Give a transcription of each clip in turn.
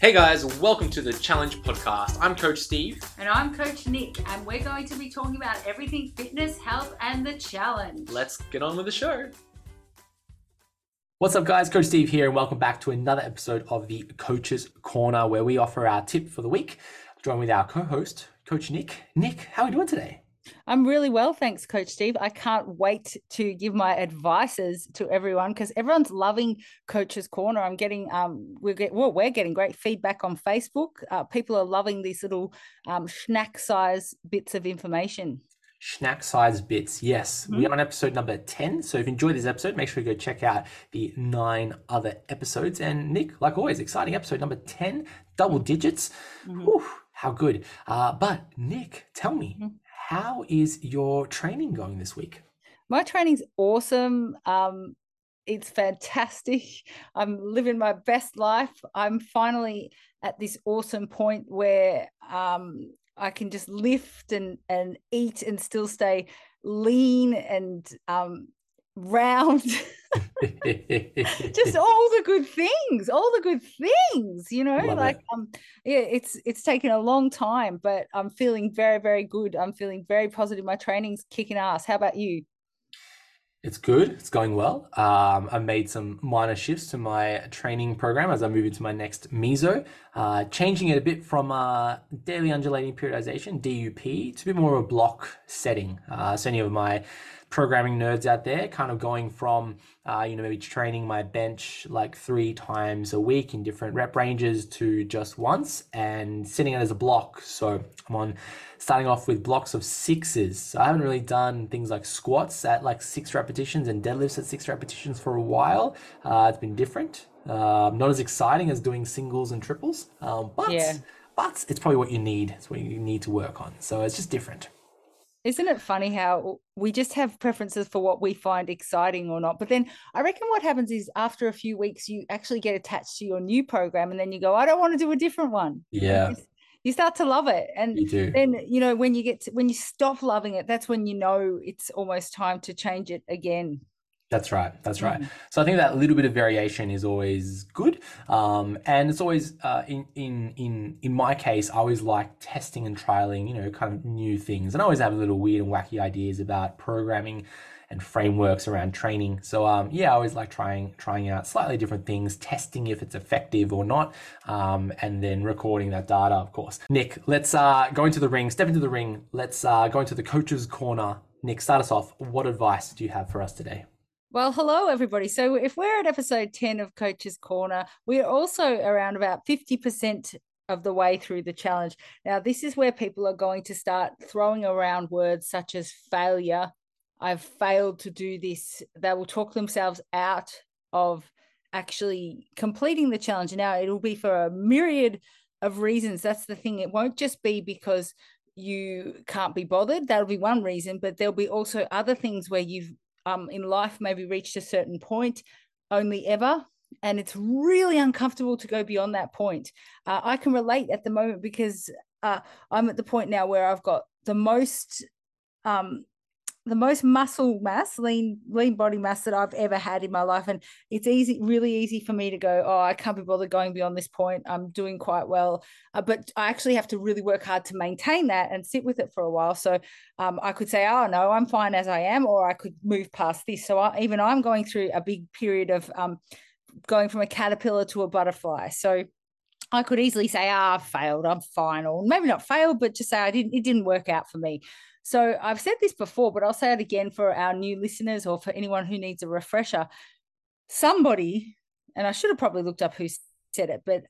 Hey guys, welcome to the Challenge Podcast. I'm Coach Steve. And I'm Coach Nic, and we're going to be talking about everything fitness, health, and the challenge. Let's get on with the show. What's up, guys? Coach Steve here, and welcome back to another episode of the Coach's Corner, where we offer our tip for the week. Join with our co-host, Coach Nic. Nic, how are we doing today? I'm really well, thanks, Coach Steve. I can't wait to give my advices to everyone because everyone's loving Coach's Corner. I'm getting um we're get well, we're getting great feedback on Facebook. Uh, people are loving these little um, snack size bits of information. Snack size bits, yes. Mm-hmm. We're on episode number 10. So if you enjoyed this episode, make sure you go check out the nine other episodes. And Nic, like always, exciting episode number 10, double digits. Mm-hmm. Whew, how good. Uh, but Nic, tell me, mm-hmm how is your training going this week? My training's awesome. Um, it's fantastic. I'm living my best life. I'm finally at this awesome point where um, I can just lift and and eat and still stay lean and um, round. just all the good things, all the good things, you know, Love like it. um yeah, it's it's taken a long time, but I'm feeling very, very good. I'm feeling very positive. My training's kicking ass. How about you? It's good. It's going well. Um, I've made some minor shifts to my training program as I move into my next meso, uh, changing it a bit from uh, daily undulating periodization (DUP) to a bit more of a block setting. Uh, so any of my programming nerds out there, kind of going from, uh, you know, maybe training my bench like three times a week in different rep ranges to just once and sitting it as a block. So I'm on starting off with blocks of sixes. So I haven't really done things like squats at like six repetitions and deadlifts at six repetitions for a while. Uh, it's been different. Uh, not as exciting as doing singles and triples, um, but yeah. but it's probably what you need. It's what you need to work on. So it's just different. Isn't it funny how we just have preferences for what we find exciting or not? But then I reckon what happens is after a few weeks, you actually get attached to your new program and then you go, I don't want to do a different one. Yeah. You start to love it. And then, you know, when you get to, when you stop loving it, that's when you know it's almost time to change it again. That's right. That's right. Mm. So I think that little bit of variation is always good, um, and it's always uh, in in in in my case, I always like testing and trialing, you know, kind of new things, and I always have little weird and wacky ideas about programming and frameworks around training. So um, yeah, I always like trying trying out slightly different things, testing if it's effective or not, um, and then recording that data, of course. Nic, let's uh, go into the ring. Step into the ring. Let's uh, go into the coach's corner. Nic, start us off. What advice do you have for us today? Well, hello, everybody. So, if we're at episode 10 of Coach's Corner, we're also around about 50% of the way through the challenge. Now, this is where people are going to start throwing around words such as failure. I've failed to do this. They will talk themselves out of actually completing the challenge. Now, it'll be for a myriad of reasons. That's the thing. It won't just be because you can't be bothered. That'll be one reason, but there'll be also other things where you've um, in life maybe reached a certain point only ever. And it's really uncomfortable to go beyond that point. Uh, i can relate at the moment because uh, i'm at the point now where i've got the most um, the most muscle mass, lean, lean body mass that I've ever had in my life. And it's easy, really easy for me to go, oh, I can't be bothered going beyond this point. I'm doing quite well. Uh, but I actually have to really work hard to maintain that and sit with it for a while. So um, I could say, oh, no, I'm fine as I am, or I could move past this. So I, even I'm going through a big period of um, going from a caterpillar to a butterfly. So I could easily say, ah, oh, I failed, I'm fine, or maybe not failed, but just say I didn't, it didn't work out for me. So I've said this before, but I'll say it again for our new listeners or for anyone who needs a refresher. Somebody, and I should have probably looked up who said it, but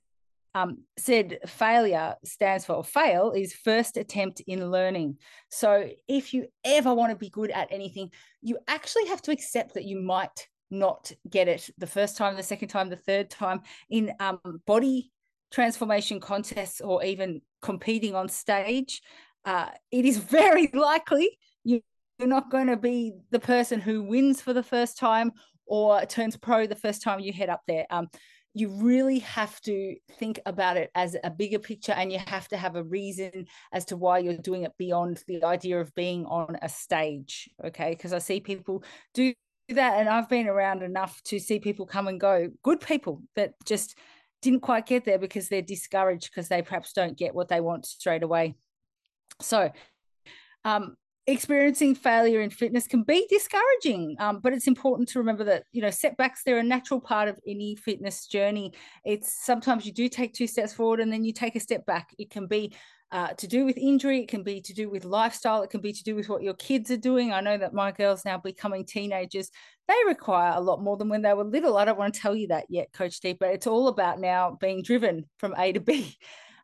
um, said failure stands for fail is first attempt in learning. So if you ever want to be good at anything, you actually have to accept that you might not get it the first time, the second time, the third time in um, body transformation contests or even competing on stage uh, it is very likely you, you're not going to be the person who wins for the first time or turns pro the first time you head up there. Um, you really have to think about it as a bigger picture and you have to have a reason as to why you're doing it beyond the idea of being on a stage okay because i see people do that and i've been around enough to see people come and go good people that just didn't quite get there because they're discouraged because they perhaps don't get what they want straight away. So, um, experiencing failure in fitness can be discouraging um, but it's important to remember that you know setbacks they're a natural part of any fitness journey. It's sometimes you do take two steps forward and then you take a step back. It can be uh, to do with injury it can be to do with lifestyle it can be to do with what your kids are doing. I know that my girls now becoming teenagers they require a lot more than when they were little. I don't want to tell you that yet coach steve but it's all about now being driven from a to b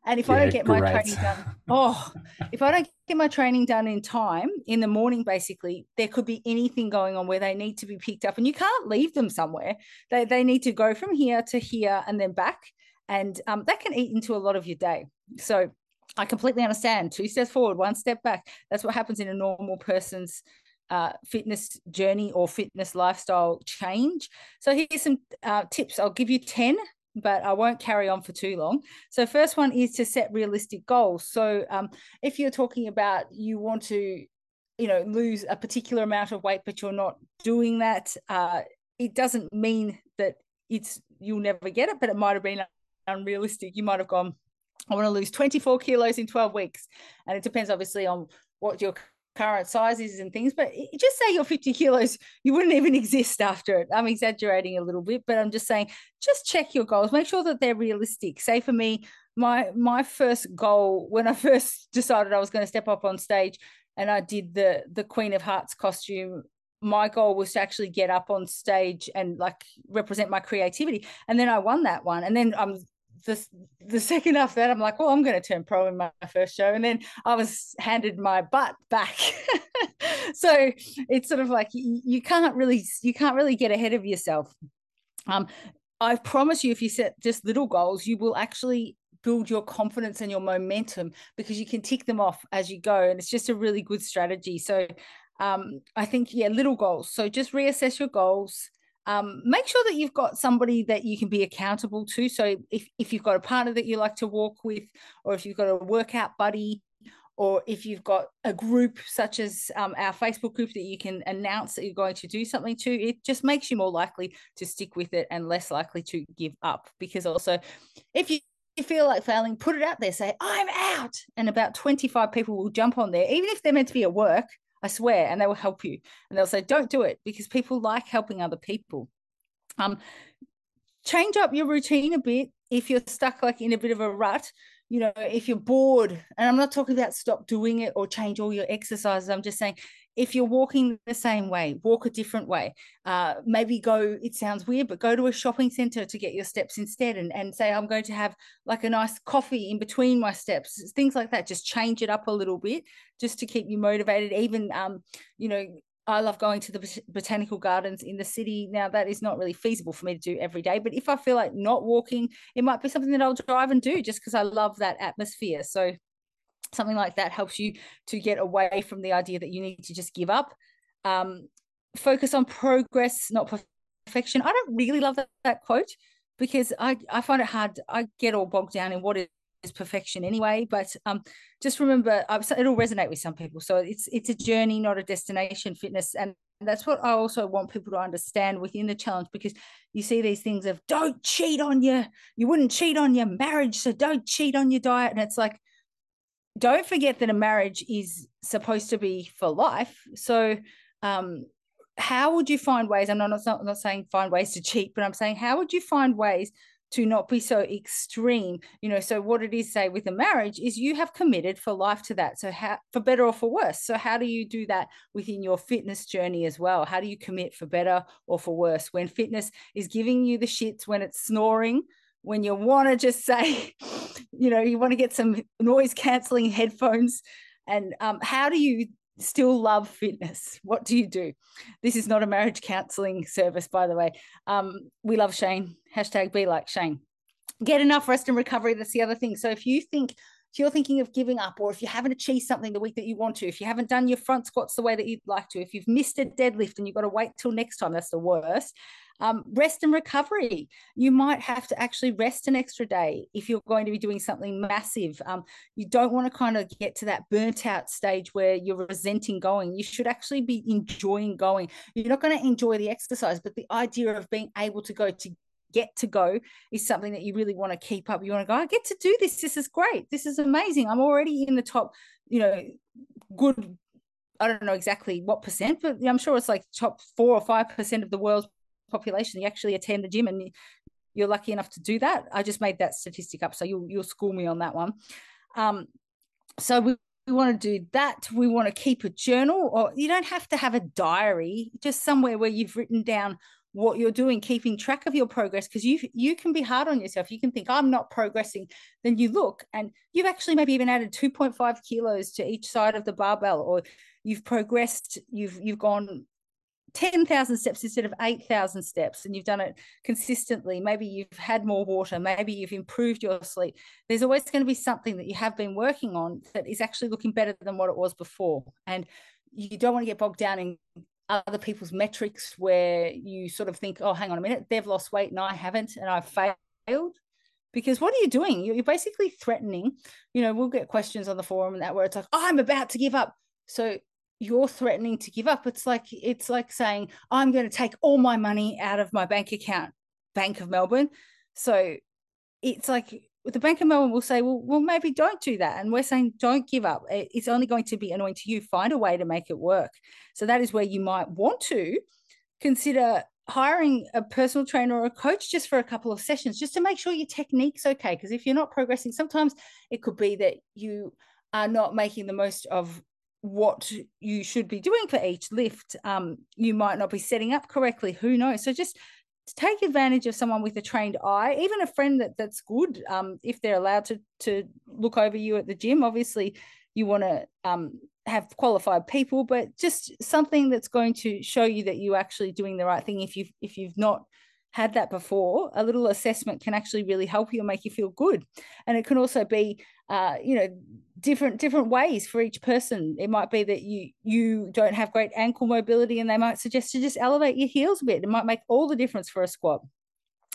and if yeah, I don't get great. my training done, oh, if I don't get my training done in time in the morning, basically, there could be anything going on where they need to be picked up, and you can't leave them somewhere. They they need to go from here to here and then back, and um, that can eat into a lot of your day. So I completely understand. Two steps forward, one step back. That's what happens in a normal person's uh, fitness journey or fitness lifestyle change. So here's some uh, tips. I'll give you 10 but I won't carry on for too long. So, first one is to set realistic goals. So, um, if you're talking about you want to, you know, lose a particular amount of weight, but you're not doing that, uh, it doesn't mean that it's you'll never get it, but it might have been unrealistic. You might have gone, I want to lose 24 kilos in 12 weeks, and it depends obviously on what your current sizes and things, but just say you're 50 kilos, you wouldn't even exist after it. I'm exaggerating a little bit, but I'm just saying, just check your goals, make sure that they're realistic. Say for me, my my first goal when I first decided I was going to step up on stage and I did the the Queen of Hearts costume my goal was to actually get up on stage and like represent my creativity and then i won that one and then i'm the the second after that, I'm like, well, I'm going to turn pro in my first show, and then I was handed my butt back. so it's sort of like you, you can't really you can't really get ahead of yourself. Um, I promise you, if you set just little goals, you will actually build your confidence and your momentum because you can tick them off as you go, and it's just a really good strategy. So um, I think yeah, little goals. So just reassess your goals um, make sure that you've got somebody that you can be accountable to. So if, if you've got a partner that you like to walk with, or if you've got a workout buddy, or if you've got a group such as um, our Facebook group that you can announce that you're going to do something to, it just makes you more likely to stick with it and less likely to give up. Because also, if you you feel like failing, put it out there, say, I'm out. And about 25 people will jump on there, even if they're meant to be at work, I swear, and they will help you. And they'll say, don't do it because people like helping other people. Um, change up your routine a bit if you're stuck like in a bit of a rut you know if you're bored and i'm not talking about stop doing it or change all your exercises i'm just saying if you're walking the same way walk a different way uh, maybe go it sounds weird but go to a shopping center to get your steps instead and, and say i'm going to have like a nice coffee in between my steps things like that just change it up a little bit just to keep you motivated even um, you know I love going to the botanical gardens in the city. Now, that is not really feasible for me to do every day, but if I feel like not walking, it might be something that I'll drive and do just because I love that atmosphere. So, something like that helps you to get away from the idea that you need to just give up. Um, focus on progress, not perfection. I don't really love that, that quote because I, I find it hard. I get all bogged down in what is perfection anyway but um just remember uh, it'll resonate with some people so it's it's a journey not a destination fitness and that's what I also want people to understand within the challenge because you see these things of don't cheat on your you wouldn't cheat on your marriage so don't cheat on your diet and it's like don't forget that a marriage is supposed to be for life. So um how would you find ways i'm not, not, not saying find ways to cheat but i'm saying how would you find ways to not be so extreme? You know so what it is say with a marriage is you have committed for life to that. So how for better or for worse. So how do you do that within your fitness journey as well? How do you commit for better or for worse? When fitness is giving you the shits when it's snoring when you want to just say you know you want to get some noise cancelling headphones. And um, how do you still love fitness? What do you do? This is not a marriage counseling service by the way. Um, we love shane. Hashtag be like shane. Get enough rest and recovery. That's the other thing. So if you think if you're thinking of giving up or if you haven't achieved something the week that you want to if you haven't done your front squats the way that you'd like to if you've missed a deadlift and you've got to wait till next time that's the worst um, rest and recovery. You might have to actually rest an extra day if you're going to be doing something massive. Um, you don't want to kind of get to that burnt out stage where you're resenting going. You should actually be enjoying going. You're not going to enjoy the exercise, but the idea of being able to go to get to go is something that you really want to keep up. You want to go, I get to do this. This is great. This is amazing. I'm already in the top, you know, good. I don't know exactly what percent, but I'm sure it's like top four or five percent of the world's population. You actually attend the gym and you're lucky enough to do that. I just made that statistic up, so you'll you'll school me on that one. Um, so we, we want to do that. We want to keep a journal, or you don't have to have a diary, just somewhere where you've written down what you're doing, keeping track of your progress, because you you can be hard on yourself. You can think I'm not progressing. Then you look and you've actually maybe even added 2.5 kilos to each side of the barbell, or you've progressed. You've you've gone 10,000 steps instead of 8,000 steps and you've done it consistently. Maybe you've had more water, maybe you've improved your sleep. There's always going to be something that you have been working on that is actually looking better than what it was before. And you don't want to get bogged down in other people's metrics where you sort of think, oh, hang on a minute, they've lost weight and I haven't, and I've failed. Because what are you doing? You're basically threatening. You know, we'll get questions on the forum and that where it's like, oh, I'm about to give up. So you're threatening to give up. It's like it's like saying i'm going to take all my money out of my bank account bank of melbourne. So it's like the bank of melbourne will say well well maybe don't do that. And we're saying don't give up. It's only going to be annoying to you. Find a way to make it work. So that is where you might want to consider hiring a personal trainer or a coach just for a couple of sessions just to make sure your technique's okay. Because if you're not progressing sometimes it could be that you are not making the most of what you should be doing for each lift. Um, you might not be setting up correctly. Who knows? So just take advantage of someone with a trained eye, even a friend that that's good. Um, if they're allowed to to look over you at the gym, obviously you want to um, have qualified people, but just something that's going to show you that you're actually doing the right thing. If you've if you've not had that before, a little assessment can actually really help you and make you feel good. And it can also be, uh, you know, different different ways for each person. It might be that you you don't have great ankle mobility, and they might suggest to just elevate your heels a bit. It might make all the difference for a squat.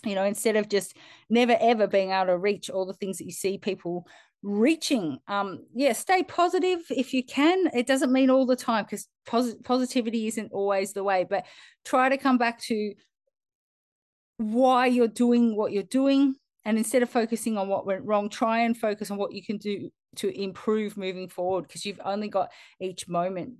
You know, instead of just never ever being able to reach all the things that you see people reaching um yeah stay positive if you can it doesn't mean all the time because pos- positivity isn't always the way but try to come back to why you're doing what you're doing and instead of focusing on what went wrong try and focus on what you can do to improve moving forward because you've only got each moment.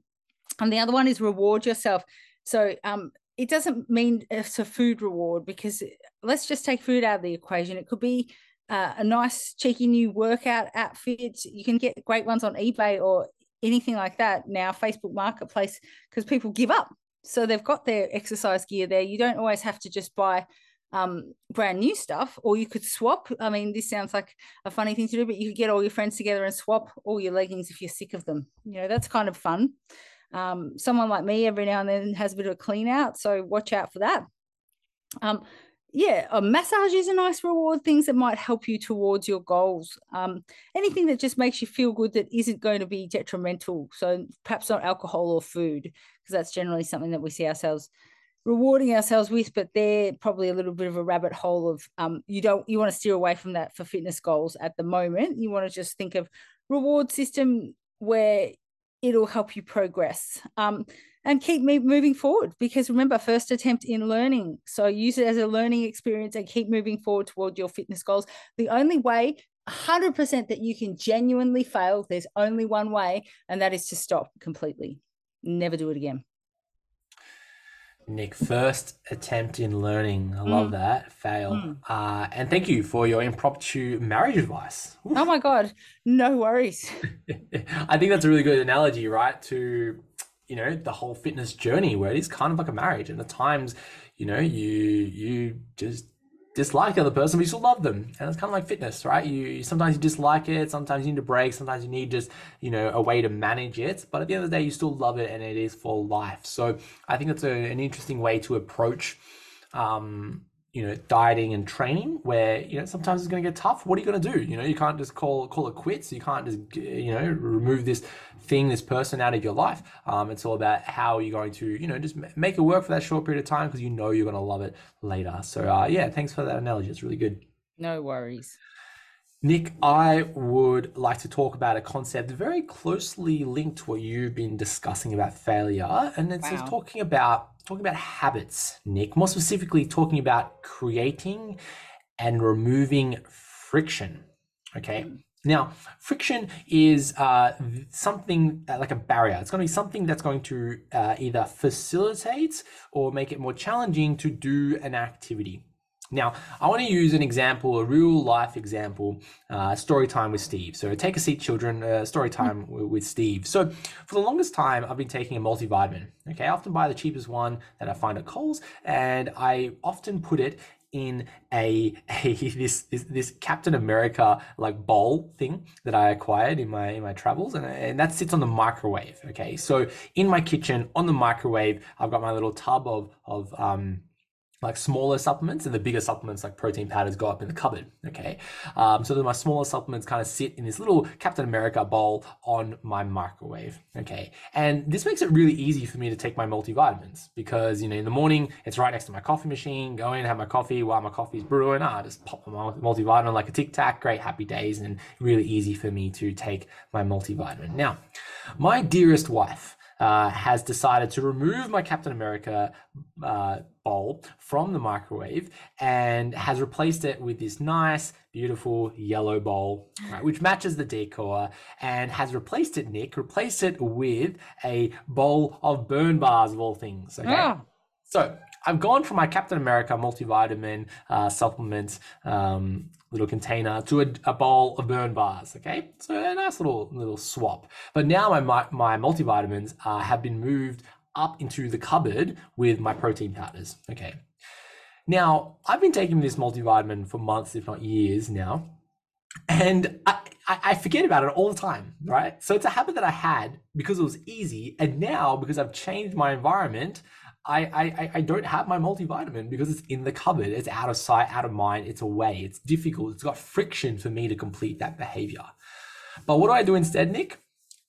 And the other one is reward yourself. So um it doesn't mean it's a food reward because let's just take food out of the equation. It could be uh, a nice cheeky new workout outfit. You can get great ones on ebay or anything like that. Now facebook marketplace because people give up. So they've got their exercise gear there. You don't always have to just buy um, brand new stuff, or you could swap. I mean, this sounds like a funny thing to do, but you could get all your friends together and swap all your leggings if you're sick of them. You know, that's kind of fun. Um, someone like me every now and then has a bit of a clean out, so watch out for that. Um, yeah, a massage is a nice reward, things that might help you towards your goals. Um, anything that just makes you feel good that isn't going to be detrimental. So perhaps not alcohol or food, because that's generally something that we see ourselves rewarding ourselves with, but they're probably a little bit of a rabbit hole of um, you don't you want to steer away from that for fitness goals at the moment. You want to just think of reward system where it'll help you progress. Um, and keep me moving forward because remember first attempt in learning so use it as a learning experience and keep moving forward toward your fitness goals the only way 100% that you can genuinely fail there's only one way and that is to stop completely never do it again Nic, first attempt in learning. I love mm. that. Fail. Mm. Uh, and thank you for your impromptu marriage advice. Oof. Oh my God. No worries. I think that's a really good analogy, right? To, you know, the whole fitness journey where it is kind of like a marriage. And the times, you know, you you just dislike the other person, but you still love them. And it's kind of like fitness, right? You sometimes you dislike it, sometimes you need a break, sometimes you need just, you know, a way to manage it. But at the end of the day, you still love it and it is for life. So I think it's a, an interesting way to approach um, you know dieting and training where you know sometimes it's going to get tough. What are you going to do? You know you can't just call call it quits. You can't just you know remove this thing this person out of your life. Um, it's all about how you're going to you know just make it work for that short period of time because you know you're going to love it later. So uh, yeah thanks for that analogy. It's really good. No worries Nic, I would like to talk about a concept very closely linked to what you've been discussing about failure, and it's Wow. talking about talking about habits, Nic. More specifically, talking about creating and removing friction. Okay. Now, friction is uh, something uh, like a barrier. It's going to be something that's going to uh, either facilitate or make it more challenging to do an activity. Now, I want to use an example, a real life example, uh, story time with Steve. So take a seat, children, uh, story time w- with Steve. So for the longest time, I've been taking a multivitamin. Okay, I often buy the cheapest one that I find at Coles, and I often put it in a, a this, this this Captain America like bowl thing that I acquired in my in my travels, and, and that sits on the microwave. Okay, so in my kitchen on the microwave, I've got my little tub of of um, like smaller supplements and the bigger supplements like protein powders go up in the cupboard okay? Um, so then my smaller supplements kind of sit in this little captain america bowl on my microwave okay? And this makes it really easy for me to take my multivitamins because you know in the morning it's right next to my coffee machine go in have my coffee while my coffee's brewing i just pop my multivitamin like a tic tac great happy days and really easy for me to take my multivitamin. Now my dearest wife uh, has decided to remove my Captain America uh, bowl from the microwave and has replaced it with this nice, beautiful yellow bowl, right, which matches the decor, and has replaced it, Nic, replaced it with a bowl of burn bars of all things. Okay. Oh, So I've gone from my Captain America multivitamin uh, supplement um, little container to a, a bowl of burn bars. Okay, so a nice little little swap. But now my my, my multivitamins uh, have been moved up into the cupboard with my protein powders. Okay. Now I've been taking this multivitamin for months, if not years now, and I, I I forget about it all the time, right? So it's a habit that I had because it was easy, and now because I've changed my environment, I, I I- don't have my multivitamin because it's in the cupboard. It's out of sight, out of mind. It's away. It's difficult. It's got friction for me to complete that behavior. But what do I do instead, Nic?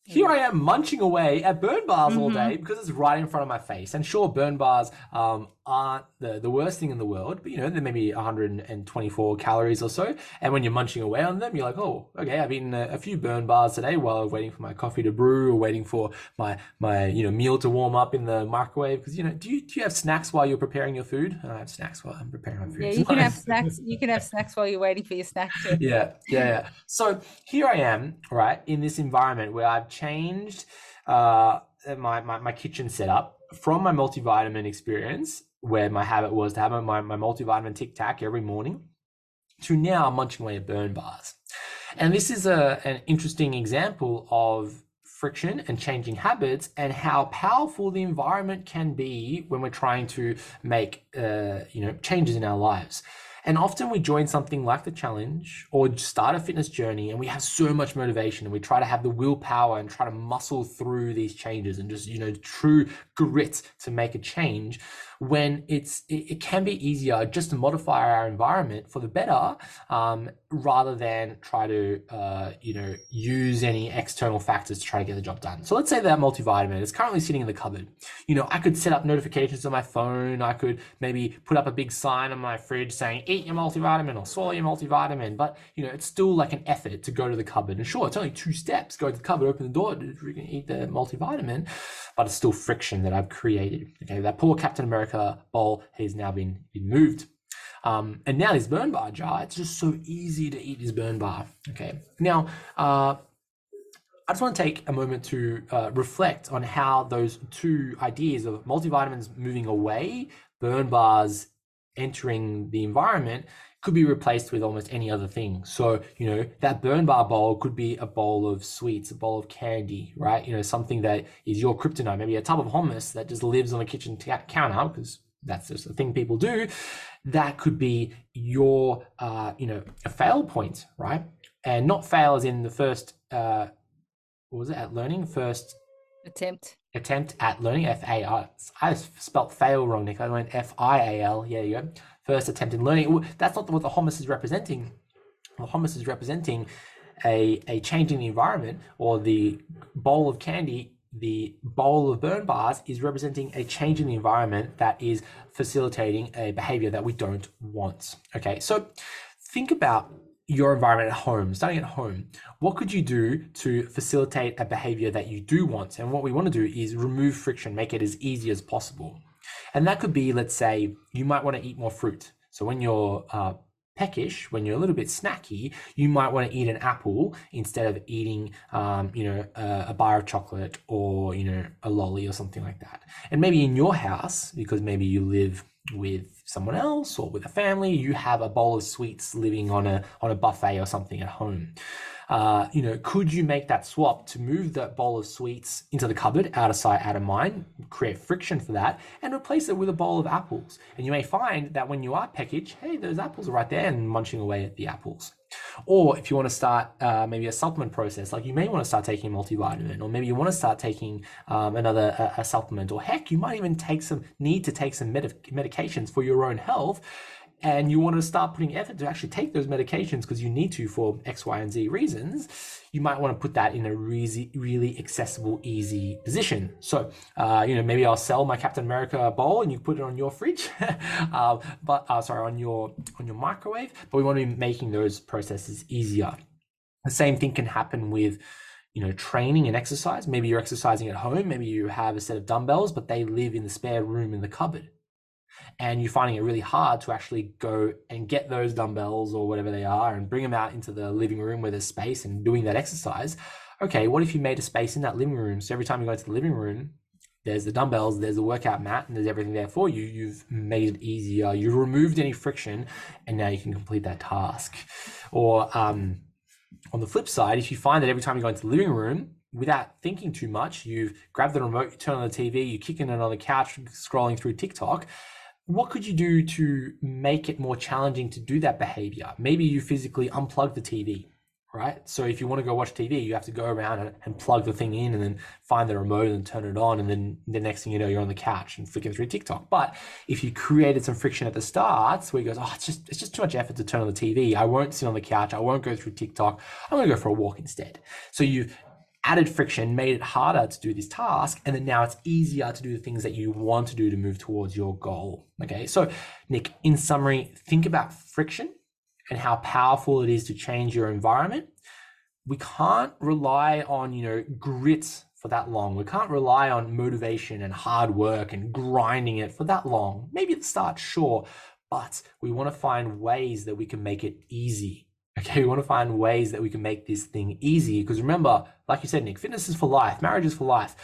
Here I am munching away at burn bars all day because it's right in front of my face. And sure, burn bars um, aren't the, the worst thing in the world, but you know, they're maybe 124 calories or so. And when you're munching away on them, you're like, oh, okay, I've eaten a, a few burn bars today while I'm waiting for my coffee to brew or waiting for my, my you know, meal to warm up in the microwave. Because, you know, do you, do you have snacks while you're preparing your food? I have snacks while I'm preparing my food. yeah, you can have snacks. You can have snacks while you're waiting for your snack too. yeah, yeah, yeah. So here I am, right, in this environment where I've changed uh, my, my, my kitchen setup from my multivitamin experience, where my habit was to have my, my multivitamin tic tac every morning, to now munching away at burn bars. And this is a, an interesting example of friction and changing habits and how powerful the environment can be when we're trying to make uh, you know changes in our lives. And often we join something like the challenge or start a fitness journey and we have so much motivation and we try to have the willpower and try to muscle through these changes and just, you know, true grit to make a change when it's, it, it can be easier just to modify our environment for the better um, rather than try to, uh, you know, use any external factors to try to get the job done. So let's say that multivitamin is currently sitting in the cupboard. You know, I could set up notifications on my phone. I could maybe put up a big sign on my fridge saying, eat your multivitamin or swallow your multivitamin. But, you know, it's still like an effort to go to the cupboard. And sure, it's only two steps go to the cupboard, open the door, eat the multivitamin, but it's still friction that I've created. Okay, that poor Captain America bowl has now been, been moved. Um, and now this burn bar jar, it's just so easy to eat this burn bar. Okay. Now, uh, I just want to take a moment to uh, reflect on how those two ideas of multivitamins moving away, burn bars entering the environment, could be replaced with almost any other thing. So, you know, that burn bar bowl could be a bowl of sweets, a bowl of candy, right? You know, something that is your kryptonite, maybe a tub of hummus that just lives on a kitchen ta- counter because that's just a thing people do. That could be your, uh, you know, a fail point, right? And not fail as in the first, uh, what was it, at learning, first Attempt. attempt at learning, F A I. I spelt fail wrong, Nic. I went F I A L. Yeah, you go. First attempt in learning. That's not what the hummus is representing. The hummus is representing a, a change in the environment, or the bowl of candy, the bowl of burn bars is representing a change in the environment that is facilitating a behavior that we don't want. Okay, so think about your environment at home, starting at home, what could you do to facilitate a behavior that you do want? And what we want to do is remove friction, make it as easy as possible. And that could be, let's say, you might want to eat more fruit. So when you're uh, peckish, when you're a little bit snacky, you might want to eat an apple instead of eating, um, you know, a, a, bar of chocolate or you know a lolly or something like that. And maybe in your house, because maybe you live with someone else or with a family, you have a bowl of sweets living on a on a buffet or something at home. Uh, you know, could you make that swap to move that bowl of sweets into the cupboard, out of sight, out of mind, create friction for that, and replace it with a bowl of apples? And you may find that when you are peckage, hey, those apples are right there and munching away at the apples. Or if you want to start uh, maybe a supplement process, like you may want to start taking multivitamin, or maybe you want to start taking um, another a, a, supplement, or heck, you might even take some need to take some med- medications for your own health and you want to start putting effort to actually take those medications because you need to for X, Y, and Z reasons, you might want to put that in a really, really accessible, easy position. So, uh, you know, maybe I'll sell my Captain America bowl and you put it on your fridge, uh, but uh, sorry, on your on your microwave. But we want to be making those processes easier. The same thing can happen with you know training and exercise maybe you're exercising at home maybe you have a set of dumbbells but they live in the spare room in the cupboard and you're finding it really hard to actually go and get those dumbbells or whatever they are and bring them out into the living room where there's space and doing that exercise. Okay, what if you made a space in that living room? So every time you go to the living room, there's the dumbbells, there's the workout mat, and there's everything there for you. You've made it easier. You've removed any friction, and now you can complete that task. Or um, on the flip side, if you find that every time you go into the living room, without thinking too much, you've grabbed the remote, you turn on the TV, you're kicking it on the couch, scrolling through TikTok, what could you do to make it more challenging to do that behavior? Maybe you physically unplug the TV, right? So if you want to go watch TV, you have to go around and, and, plug the thing in and then find the remote and turn it on. And then the next thing you know, you're on the couch and flicking through TikTok. But if you created some friction at the start where he goes, oh, it's just, it's just too much effort to turn on the TV. I won't sit on the couch. I won't go through TikTok. I'm going to go for a walk instead. So you added friction, made it harder to do this task, and then now it's easier to do the things that you want to do to move towards your goal. Okay, so Nic, in summary, think about friction and how powerful it is to change your environment. We can't rely on, you know, grit for that long. We can't rely on motivation and hard work and grinding it for that long. Maybe at the start, sure, but we want to find ways that we can make it easy Okay, we want to find ways that we can make this thing easy. Because remember, like you said, Nic, fitness is for life, marriage is for life.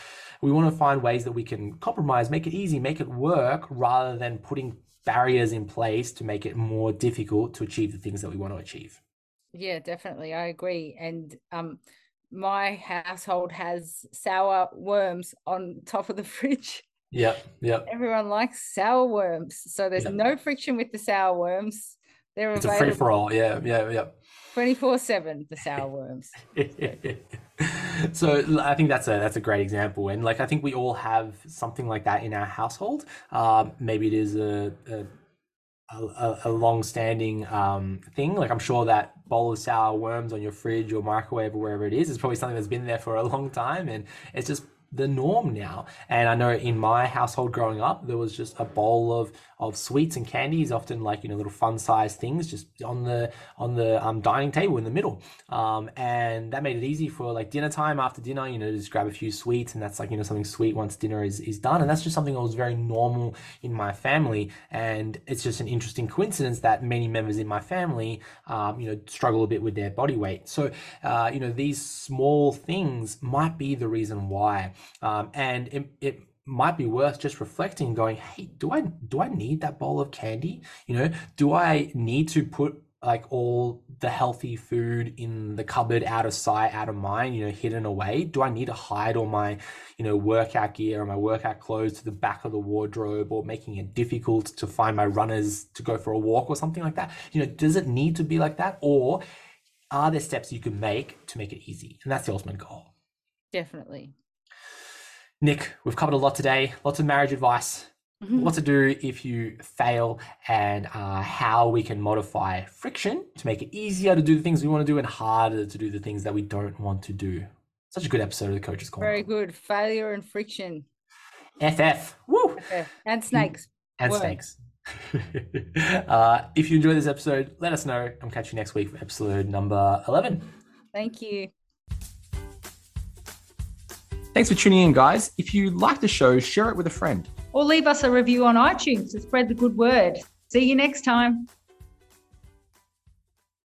We want to find ways that we can compromise, make it easy, make it work, rather than putting barriers in place to make it more difficult to achieve the things that we want to achieve. Yeah, definitely. I agree. And um my household has sour worms on top of the fridge. Yep, yep. Everyone likes sour worms. So there's yep. no friction with the sour worms. They're it's available. a free for all. Yeah, yeah, yeah. 24 7 the sour worms so i think that's a that's a great example and like i think we all have something like that in our household um, maybe it is a, a a, a long-standing um, thing. Like I'm sure that bowl of sour worms on your fridge or microwave or wherever it is is probably something that's been there for a long time, and it's just the norm now. And I know in my household growing up, there was just a bowl of of sweets and candies, often like you know little fun sized things, just on the on the um, dining table in the middle. Um, and that made it easy for like dinner time after dinner, you know, just grab a few sweets, and that's like you know something sweet once dinner is is done. And that's just something that was very normal in my family. And it's just an interesting coincidence that many members in my family, um, you know, struggle a bit with their body weight. So uh, you know these small things might be the reason why. Um, and it, it might be worth just reflecting going hey do i do i need that bowl of candy? You know do i need to put like all the healthy food in the cupboard out of sight out of mind you know hidden away? Do i need to hide all my you know workout gear or my workout clothes to the back of the wardrobe or making it difficult to find my runners to go for a walk or something like that? You know does it need to be like that? Or are there steps you can make to make it easy? And that's the ultimate goal. Definitely Nic, we've covered a lot today, lots of marriage advice, mm-hmm. what to do if you fail, and uh, how we can modify friction to make it easier to do the things we want to do and harder to do the things that we don't want to do. Such a good episode of the Coach's Corner. Very good. Failure and friction. FF. Woo! FF. And snakes. And Word. snakes. uh, if you enjoyed this episode, let us know. I'm catching you next week for episode number 11. Thank you. Thanks for tuning in, guys. If you like the show, share it with a friend. Or leave us a review on iTunes to spread the good word. See you next time.